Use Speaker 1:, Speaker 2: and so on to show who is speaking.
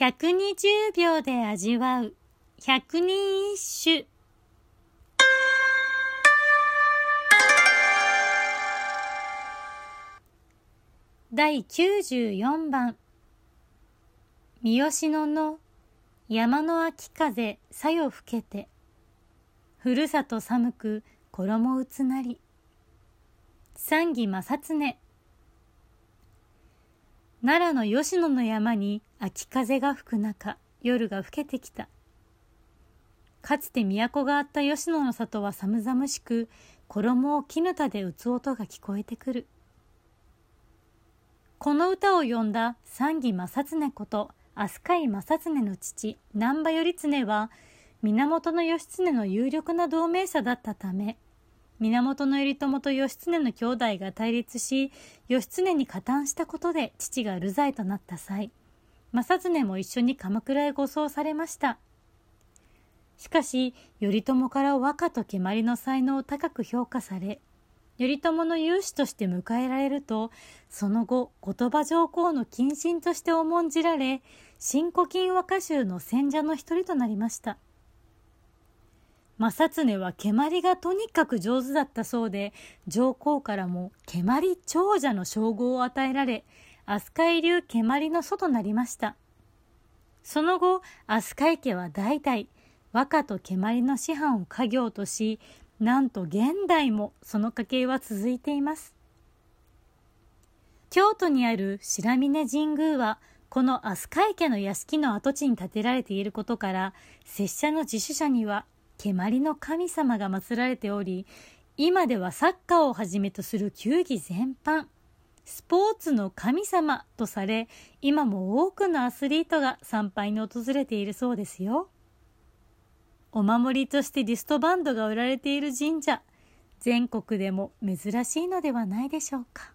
Speaker 1: 120秒で味わう。百人一首。第94番。三好野の山の秋風さよ吹けて。ふるさと寒く衣うつなり。三義正常。奈良の吉野の山に秋風が吹く中夜が更けてきた。かつて都があった吉野の里は寒々しく衣を絹田で打つ音が聞こえてくる。この歌を詠んだ三義正常こと飛鳥井正常の父難波頼常は源義経の有力な同盟者だったため源頼朝と義経の兄弟が対立し義経に加担したことで父が流罪となった際正常も一緒に鎌倉へ護送されましたしかし頼朝から和歌と蹴鞠の才能を高く評価され頼朝の有志として迎えられるとその後後鳥羽上皇の近親として重んじられ新古今和歌集の選者の一人となりました正常は蹴鞠がとにかく上手だったそうで上皇からも蹴鞠長者の称号を与えられ飛鳥流蹴鞠の祖となりました。その後飛鳥井家は代々和歌と蹴鞠の師範を家業としなんと現代もその家系は続いています。京都にある白峰神宮はこの飛鳥井家の屋敷の跡地に建てられていることから拙者の自主者には蹴鞠の神様が祀られており今ではサッカーをはじめとする球技全般。スポーツの神様とされ今も多くのアスリートが参拝に訪れているそうですよ。お守りとしてリストバンドが売られている神社全国でも珍しいのではないでしょうか